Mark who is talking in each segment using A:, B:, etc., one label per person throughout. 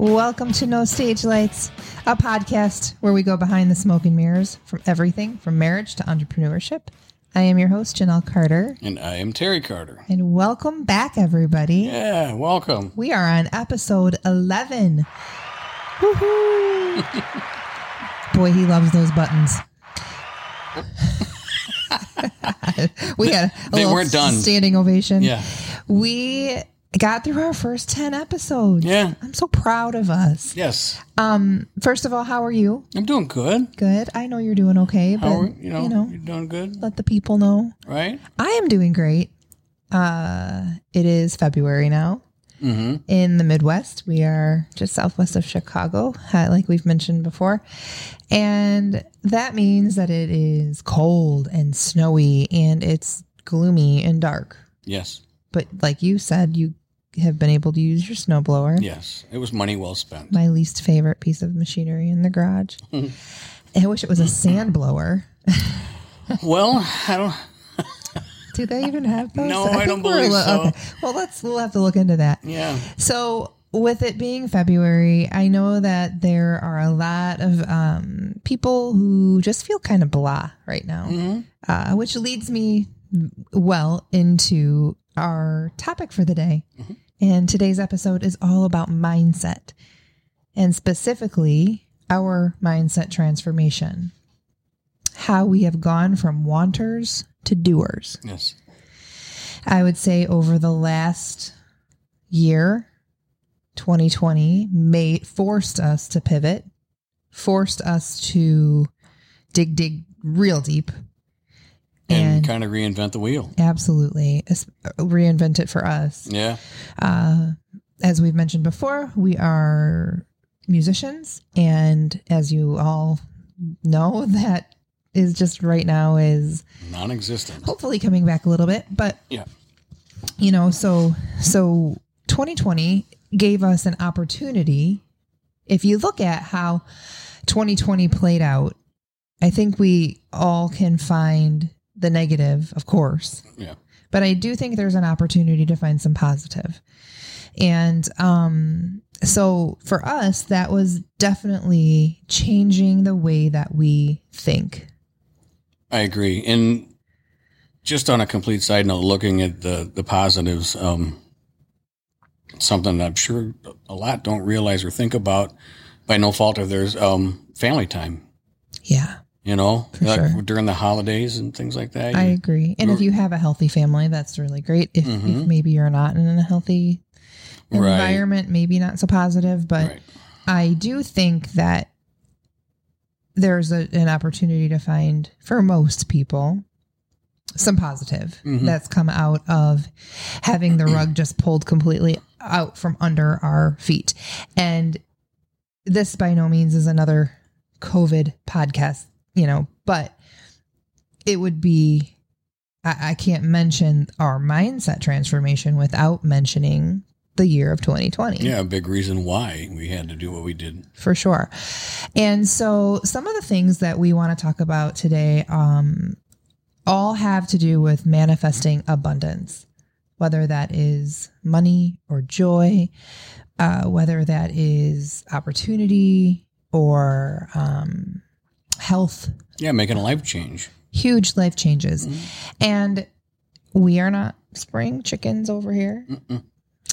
A: Welcome to No Stage Lights, a podcast where we go behind the smoke and mirrors from everything from marriage to entrepreneurship. I am your host, Janelle Carter,
B: And I am Terry Carter.
A: and welcome back, everybody.
B: Yeah, welcome.
A: We are on episode 11. Woohoo! Boy, he loves those buttons. we had a
B: They
A: little
B: weren't done.
A: standing ovation.
B: Yeah.
A: We got through our first 10 episodes.
B: Yeah.
A: I'm so proud of us.
B: Yes.
A: Um, first of all, how are you?
B: I'm doing good.
A: Good. I know you're doing okay, but
B: are, you know, you are doing good,
A: let the people know.
B: right?
A: I am doing great. Uh, it is February now.
B: Mm-hmm.
A: in the Midwest. We are just southwest of Chicago, like we've mentioned before. And that means that it is cold and snowy and it's gloomy and dark.
B: Yes.
A: But like you said, you have been able to use your snowblower,
B: Yes. It was money well spent.
A: my least favorite piece of machinery in the garage. I wish it was a sand blower.
B: well, I don't.
A: Do they even have those?
B: No, I don't believe
A: li-
B: so.
A: Well, let's we'll have to look into that.
B: Yeah.
A: So, with it being February, I know that there are a lot of um, people who just feel kind of blah right now,
B: Mm-hmm.
A: uh, which leads me well into our topic for the day.
B: Mm-hmm.
A: And today's episode is all about mindset and specifically our mindset transformation. How we have gone from wanters to doers.
B: Yes.
A: I would say over the last year, 2020 made forced us to pivot, forced us to dig dig real deep
B: And,
A: And-
B: kind of reinvent the wheel.
A: absolutely reinvent it for us.
B: Yeah.
A: Uh, as we've mentioned before, we are musicians and as you all know that is just right now is
B: Non-existent.
A: hopefully coming back a little bit, but
B: Yeah.
A: you know, so so 2020 gave us an opportunity. If you look at how 2020 played out, I think we all can find the negative, of course,
B: Yeah.
A: but I do think there's an opportunity to find some positive. And um so for us that was definitely changing the way that we think.
B: I agree. And just on a complete side note, looking at the the positives, um, something that I'm sure a lot don't realize or think about by no fault of theirs, um, family time.
A: Yeah,
B: You know, like
A: sure.
B: during the holidays and things like that.
A: I agree. And if
B: You're-
A: have a healthy family, that's really great. If, if
B: Mhm.
A: maybe you're not in a healthy
B: Right.
A: environment, maybe not so positive, but
B: right.
A: I do think that there's a, an opportunity to find for most people some positive
B: Mhm.
A: that's come out of having the rug just pulled completely out from under our feet. And this by no means is another COVID podcast, you know, but it would be I, I can't mention our mindset transformation without mentioning the year of 2020
B: Yeah, a big reason why we had to do what we did.
A: for sure. And so some of the things that we want to talk about today um, all have to do with manifesting abundance, whether that is money or joy, uh, whether that is opportunity or um, health,
B: Yeah, making a life change.
A: huge life changes. And we are not spring chickens over here.
B: Mm-mm.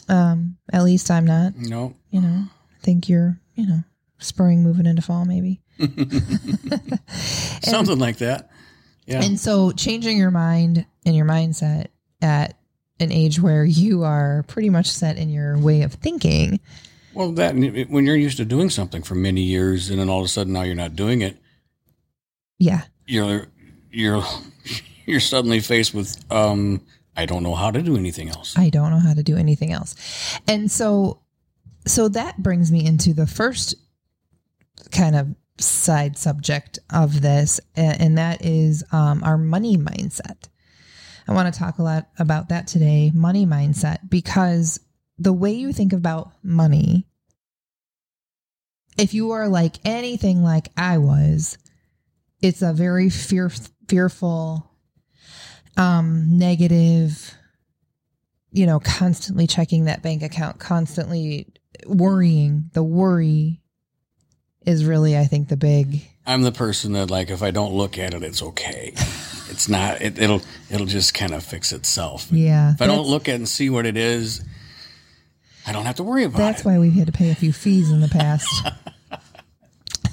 A: Um, at least I'm not
B: No.
A: you know, I think you're, you know, spring moving into fall maybe.
B: Something like that. Yeah.
A: And so changing your mind and your mindset at an age where you are pretty much set in your way of thinking.
B: well, that when you're used to doing something for many years and then all of a sudden now you're not doing it,
A: Yeah.
B: you're you're you're suddenly faced with um I don't know how to do anything else.
A: I don't know how to do anything else. And so so that brings me into the first kind of side subject of this and that is um, our money mindset. I want to talk a lot about that today, money mindset because the way you think about money if you are like anything like I was, it's a very fear fearful um negative you know constantly checking that bank account constantly worrying, the worry is really, I think, the big.
B: I'm the person that like if I don't look at it, it's okay. It's not. It, it'll it'll just kind of fix itself.
A: Yeah.
B: If I don't look at it and see what it is, I don't have to worry about
A: That's
B: it.
A: That's why we've had to pay a few fees in the past.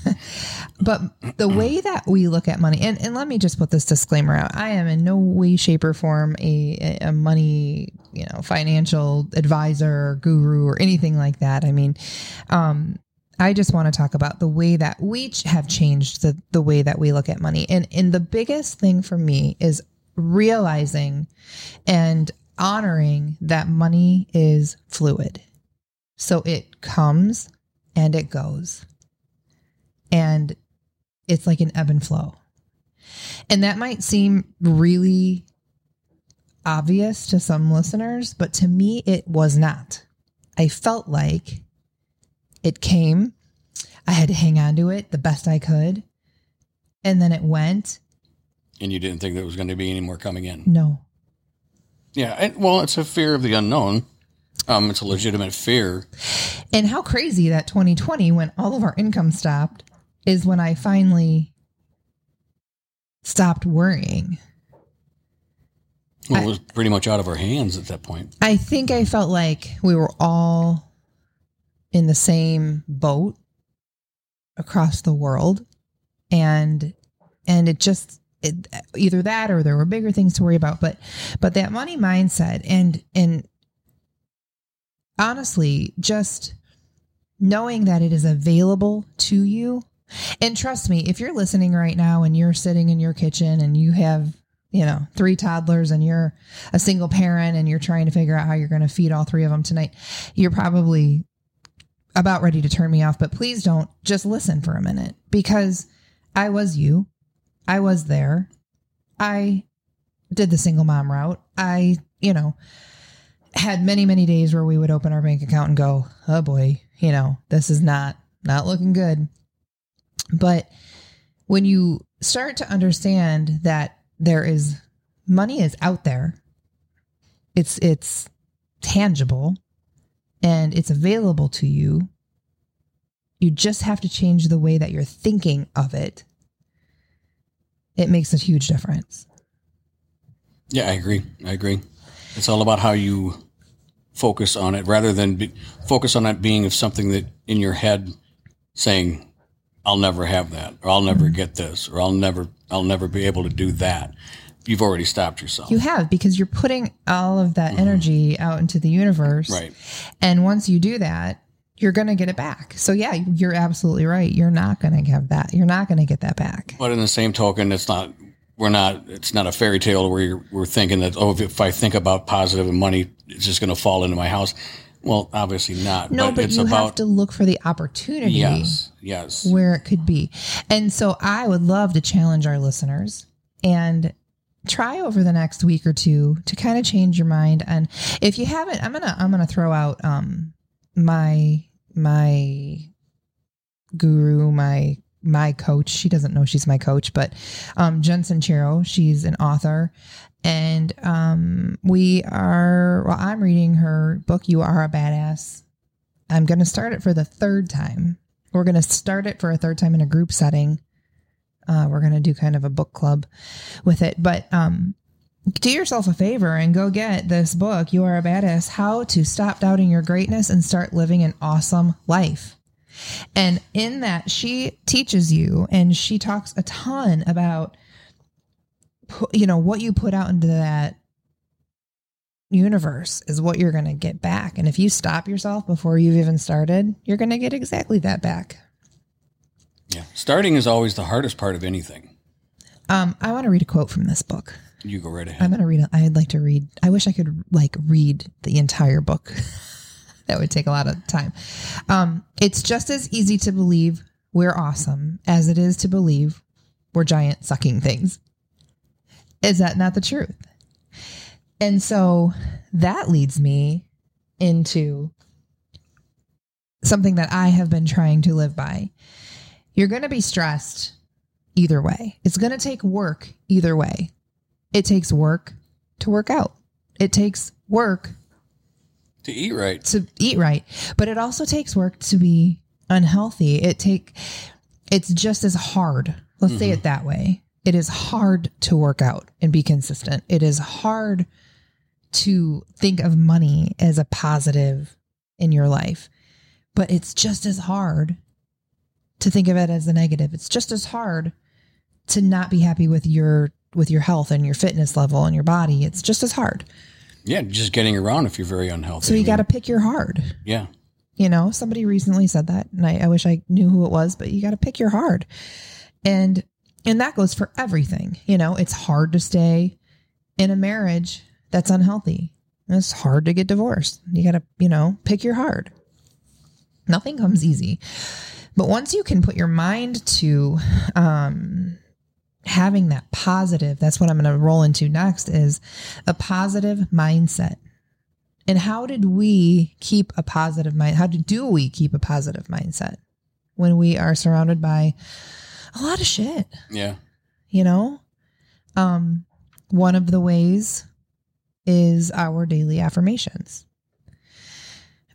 A: but the way that we look at money, and, and let me just put this disclaimer out: I am in no way, shape, or form a, a money, you know, financial advisor, or guru, or anything like that. I mean, um, I just want to talk about the way that we have changed the the way that we look at money, and and the biggest thing for me is realizing and honoring that money is fluid. So it comes and it goes. And it's like an ebb and flow. And that might seem really obvious to some listeners, but to me, it was not. I felt like it came, I had to hang on to it the best I could. And then it went,
B: And you didn't think there was going to be any more coming in.
A: no,
B: Yeah. It, well, it's a fear of the unknown. Um, it's a legitimate fear.
A: And how crazy that 2020, when all of our income stopped, is when I finally stopped worrying.
B: Well, it was pretty much out of our hands at that point.
A: I think I felt like we were all in the same boat across the world and and it just it, either that or there were bigger things to worry about but but that money mindset and and honestly just knowing that it is available to you and trust me if you're listening right now and you're sitting in your kitchen and you have you know three toddlers and you're a single parent and you're trying to figure out how you're going to feed all three of them tonight you're probably about ready to turn me off. But please don't just listen for a minute because i was you. I was there. I did the single mom route. I you know had many many days where we would open our bank account and go oh boy you know this is not not looking good but when you start to understand that there is money is out there it's it's tangible and it's available to you you just have to change the way that you're thinking of it it makes a huge difference
B: Yeah, I agree. I agree. It's all about how you focus on it rather than be, focus on it being of something that in your head saying, I'll never have that, or I'll never get this, or I'll never, I'll never be able to do that. You've already stopped yourself.
A: you have because you're putting all of that mm-hmm. energy out into the universe
B: right.
A: and once you do that you're going to get it back so yeah you're absolutely right you're not going to have that you're not going to get that back
B: But in the same token, it's not, we're not, it's not a fairy tale where you're, we're thinking that, oh, if I think about positive and money, it's just going to fall into my house. Well, obviously not.
A: no but,
B: it's
A: you
B: about,
A: have to look for the opportunity
B: yes, yes.
A: where it could be. And so I would love to challenge our listeners and try over the next week or two to kind of change your mind and if you haven't I'm going to I'm to throw out um my my guru my my coach she doesn't know she's my coach but um Jen Sincero she's an author and um we are well I'm reading her book You Are a Badass I'm going to start it for the third time we're going to start it for a third time in a group setting. Uh, we're going to do kind of a book club with it. But um, do yourself a favor and go get this book, You Are a Badass How to Stop Doubting Your Greatness and Start Living an Awesome Life. And in that, she teaches you and she talks a ton about, you know, what you put out into that universe is what you're going to get back. And if you stop yourself before you've even started, you're going to get exactly that back.
B: Yeah. Starting is always the hardest part of anything.
A: Um, I want to read a quote from this book.
B: You go right ahead.
A: I'm going to read it. I'd like to read. I wish I could like read the entire book. that would take a lot of time. Um, it's just as easy to believe we're awesome as it is to believe we're giant sucking things. Is that not the truth? And so that leads me into something that I have been trying to live by. You're going to be stressed either way. It's going to take work either way. It takes work to work out. It takes work
B: To eat right.
A: to eat right, but it also takes work to be unhealthy. It take it's just as hard. Let's say it mm-hmm. that way. It is hard to work out and be consistent. It is hard to think of money as a positive in your life. But it's just as hard to think of it as a negative. It's just as hard to not be happy with your with your health and your fitness level and your body. It's just as hard.
B: Yeah, just getting around if you're very unhealthy.
A: So you got to pick your hard.
B: Yeah.
A: You know, somebody recently said that, and I, I wish I knew who it was, but you got to pick your hard. And and that goes for everything. You know, it's hard to stay in a marriage that's unhealthy. It's hard to get divorced. You got to, you know, pick your hard. Nothing comes easy. But once you can put your mind to um having that positive, that's what I'm going to roll into next is a positive mindset. And how did we keep a positive mind? How do, we keep a positive mindset when we are surrounded by a lot of shit?
B: Yeah.
A: You know, um, one of the ways is our daily affirmations,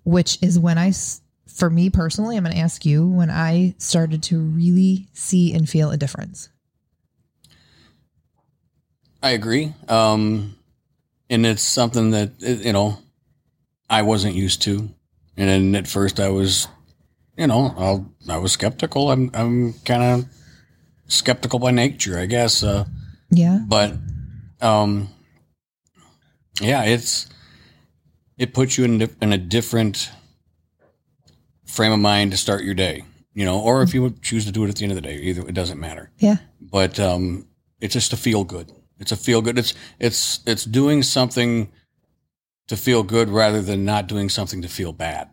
A: which is when I, for me personally, I'm going to ask you when I started to really see and feel a difference.
B: I agree. Um, and it's something that, you know, I wasn't used to. And then at first I was, you know, I'll, I was skeptical. I'm, I'm kind of skeptical by nature, I guess. Uh,
A: Yeah.
B: but, um, yeah, it's, it puts you in, in a different frame of mind to start your day, you know, or if you would choose to do it at the end of the day, either it doesn't matter
A: Yeah.
B: but um, it's just a feel good. It's a feel good. It's it's it's doing something to feel good rather than not doing something to feel bad.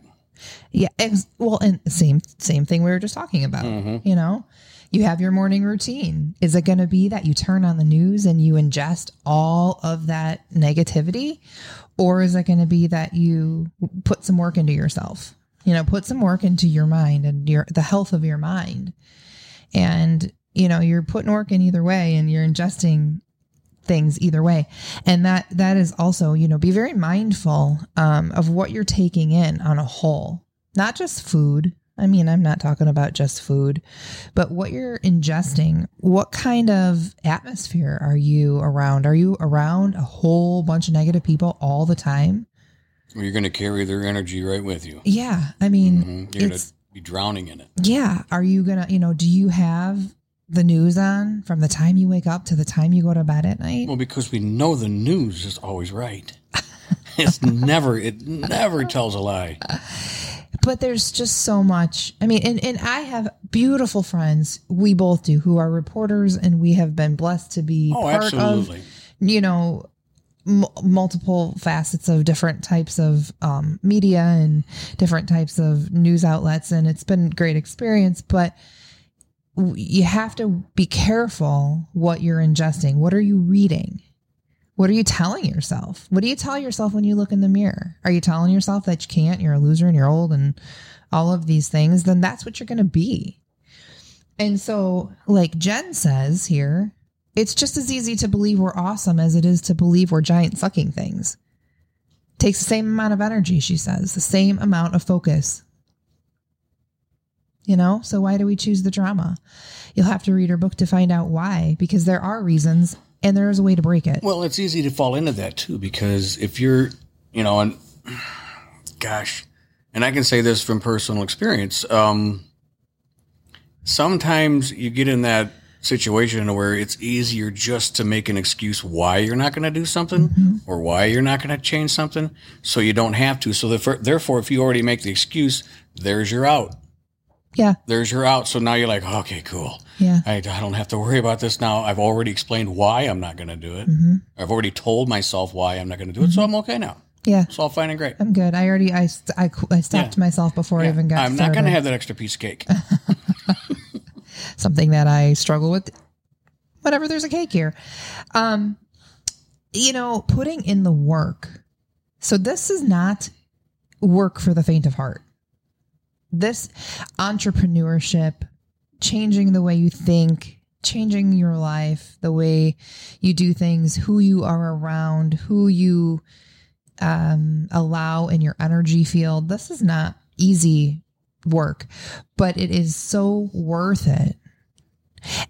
A: Yeah. Ex- well, and same same thing we were just talking about.
B: Mhm.
A: You know, you have your morning routine. Is it going to be that you turn on the news and you ingest all of that negativity, or is it going to be that you put some work into yourself? You know, put some work into your mind and your the health of your mind, and you know you're putting work in either way, and you're ingesting things either way and that that is also you know be very mindful um, of what you're taking in on a whole not just food i mean i'm not talking about just food but what you're ingesting what kind of atmosphere are you around are you around a whole bunch of negative people all the time
B: Or You're going to carry their energy right with you.
A: yeah i mean
B: Mhm. You're going to be drowning in it.
A: yeah are you gonna you know do you have the news on from the time you wake up to the time you go to bed at night
B: Well, because we know the news is always right. it's never it never tells a lie.
A: but there's just so much i mean and, and i have beautiful friends we both do who are reporters and we have been blessed to be
B: Oh,
A: part
B: absolutely.
A: of you know m- multiple facets of different types of um, media and different types of news outlets and it's been a great experience but you have to be careful what you're ingesting what are you reading what are you telling yourself? What do you tell yourself when you look in the mirror? Are you telling yourself that you can't, you're a loser and you're old and all of these things? Then that's what you're going to be. And so, like Jen says here, it's just as easy to believe we're awesome as it is to believe we're giant sucking things. Takes the same amount of energy, she says, the same amount of focus. You know, so why do we choose the drama? You'll have to read her book to find out why, because there are reasons and there is a way to break it.
B: Well, it's easy to fall into that too because if you're, you know, and gosh, and I can say this from personal experience. Um, sometimes you get in that situation where it's easier just to make an excuse why you're not going to do something or why you're not going to change something, so you don't have to. So the, therefore, if you already make the excuse, there's your out.
A: Yeah.
B: There's your out. So now you're like, okay, cool.
A: Yeah.
B: I, I don't have to worry about this now. I've already explained why I'm not going to do it.
A: hmm
B: I've already told myself why I'm not going to do it, so I'm okay now.
A: Yeah.
B: It's all fine and great.
A: I'm good. I already I I, I stopped myself before I even got
B: I'm not going to have that extra piece of cake.
A: something that I struggle with. Whatever, there's a cake here. Um, you know, putting in the work. So this is not work for the faint of heart. This entrepreneurship, changing the way you think, changing your life, the way you do things, who you are around, who you um, allow in your energy field. This is not easy work, but it is so worth it.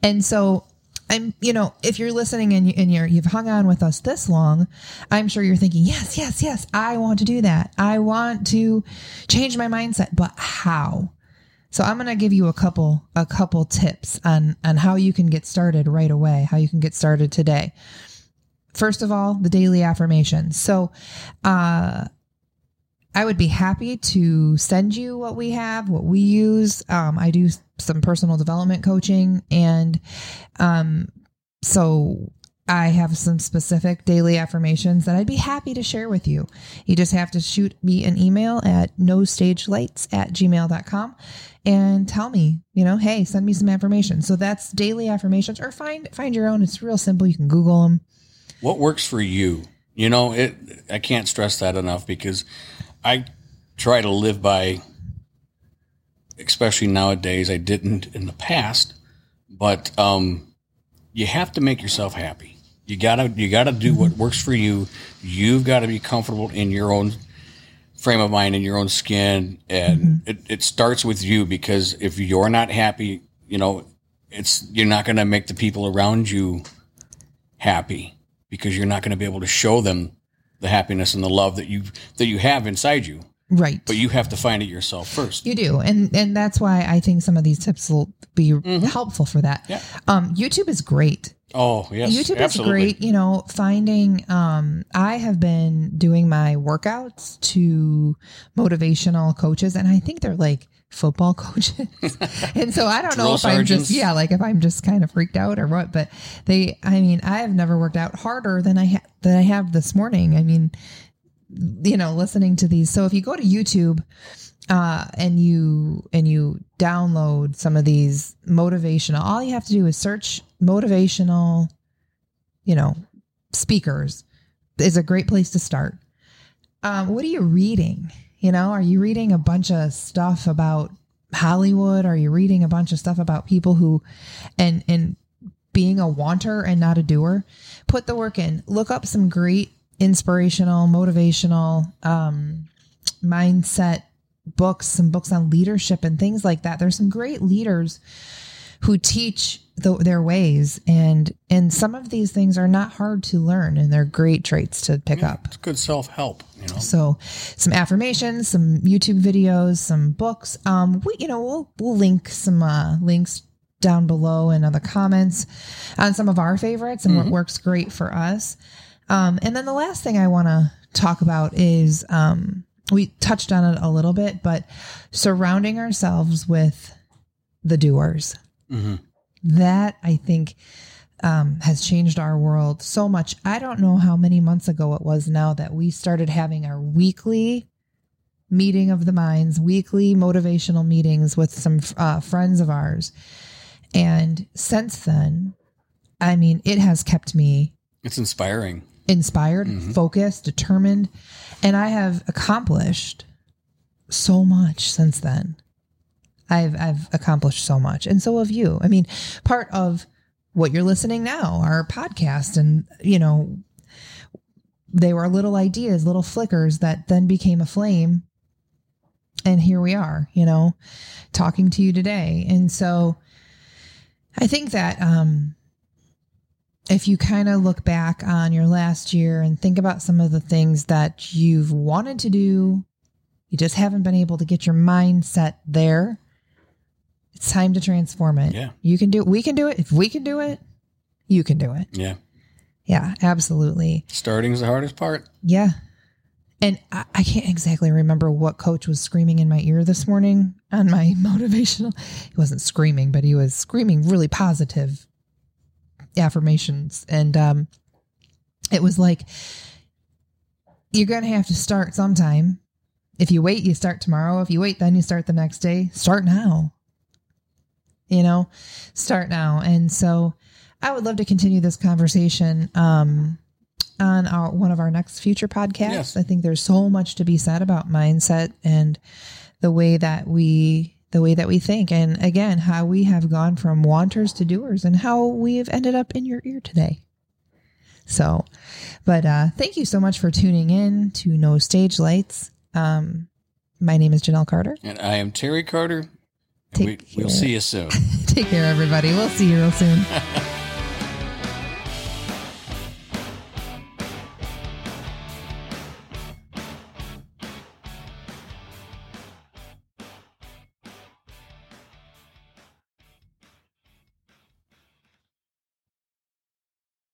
A: And so I'm, you know, if you're listening and, you, and you're, you've hung on with us this long, I'm sure you're thinking, yes, yes, yes, I want to do that. I want to change my mindset, but how? So I'm going to give you a couple, a couple tips on, on how you can get started right away, how you can get started today. First of all, the daily affirmations. So, uh, I would be happy to send you what we have, what we use. Um, I do some personal development coaching, and um, so I have some specific daily affirmations that I'd be happy to share with you. You just have to shoot me an email at no stage lights at gmail.com and tell me, you know, hey, send me some affirmation. So that's daily affirmations or find find your own. It's real simple. You can Google them.
B: What works for you? You know, it I can't stress that enough because I try to live by, especially nowadays. I didn't in the past, but um, you have to make yourself happy. You gotta you gotta do what works for you. You've got to be comfortable in your own frame of mind in your own skin, and mm-hmm. it, it starts with you because if you're not happy, you know it's you're not going to make the people around you happy because you're not going to be able to show them the happiness and the love that you that you have inside you.
A: Right.
B: But you have to find it yourself first.
A: You do. And and that's why I think some of these tips will be mm-hmm. helpful for that.
B: Yeah.
A: Um YouTube is great.
B: Oh, yes.
A: YouTube
B: absolutely.
A: is great, you know, finding um I have been doing my workouts to motivational coaches and I think they're like football coaches. and so I don't know if sergeants. I'm just, yeah, like if I'm just kind of freaked out or what, but they, I mean, I have never worked out harder than I, ha- than I have this morning. I mean, you know, listening to these. So if you go to YouTube, uh, and you and you download some of these motivational all you have to do is search motivational you know speakers is a great place to start um, what are you reading you know, are you reading a bunch of stuff about Hollywood? Are you reading a bunch of stuff about people who and and being a wanter and not a doer? Put the work in. Look up some great inspirational, motivational um mindset books, some books on leadership and things like that. There's some great leaders who teach the, their ways. And and some of these things are not hard to learn and they're great traits to pick yeah, up.
B: it's good self-help you know?
A: So some affirmations some youtube videos some books. Um we you know we'll we'll link some uh links down below in other comments on some of our favorites and mm-hmm. what works great for us. Um and then the last thing i want to talk about is um we touched on it a little bit but surrounding ourselves with the doers. Mm-hmm that I think um, has changed our world so much. I don't know how many months ago it was now that we started having our weekly meeting of the minds, weekly motivational meetings with some uh, friends of ours. And since then, I mean, it has kept me.
B: It's inspiring.
A: Inspired, mm-hmm. focused, determined. And I have accomplished so much since then. I've I've accomplished so much, and so have you. I mean, part of what you're listening now, our podcast, and you know, they were little ideas, little flickers that then became a flame, and here we are. You know, talking to you today, and so I think that um, if you kind of look back on your last year and think about some of the things that you've wanted to do, you just haven't been able to get your mindset there it's time to transform it.
B: Yeah.
A: You can do it. We can do it. If we can do it, you can do it.
B: Yeah.
A: Yeah, absolutely.
B: Starting is the hardest part.
A: Yeah. And I, I, can't exactly remember what coach was screaming in my ear this morning on my motivational. He wasn't screaming, but he was screaming really positive affirmations. And um, it was like, you're going to have to start sometime. If you wait, you start tomorrow. If you wait, then you start the next day. Start now you know, start now. And so I would love to continue this conversation um, on our one of our next future podcasts. Yes. I think there's so much to be said about mindset and the way that we the way that we think and again how we have gone from wanters to doers and how we have ended up in your ear today. So, but uh, thank you so much for tuning in to No Stage Lights. Um, my name is Janelle Carter.
B: And I am Terry Carter. And we,
A: Take
B: we'll see you soon.
A: Take care, everybody. We'll see you real soon.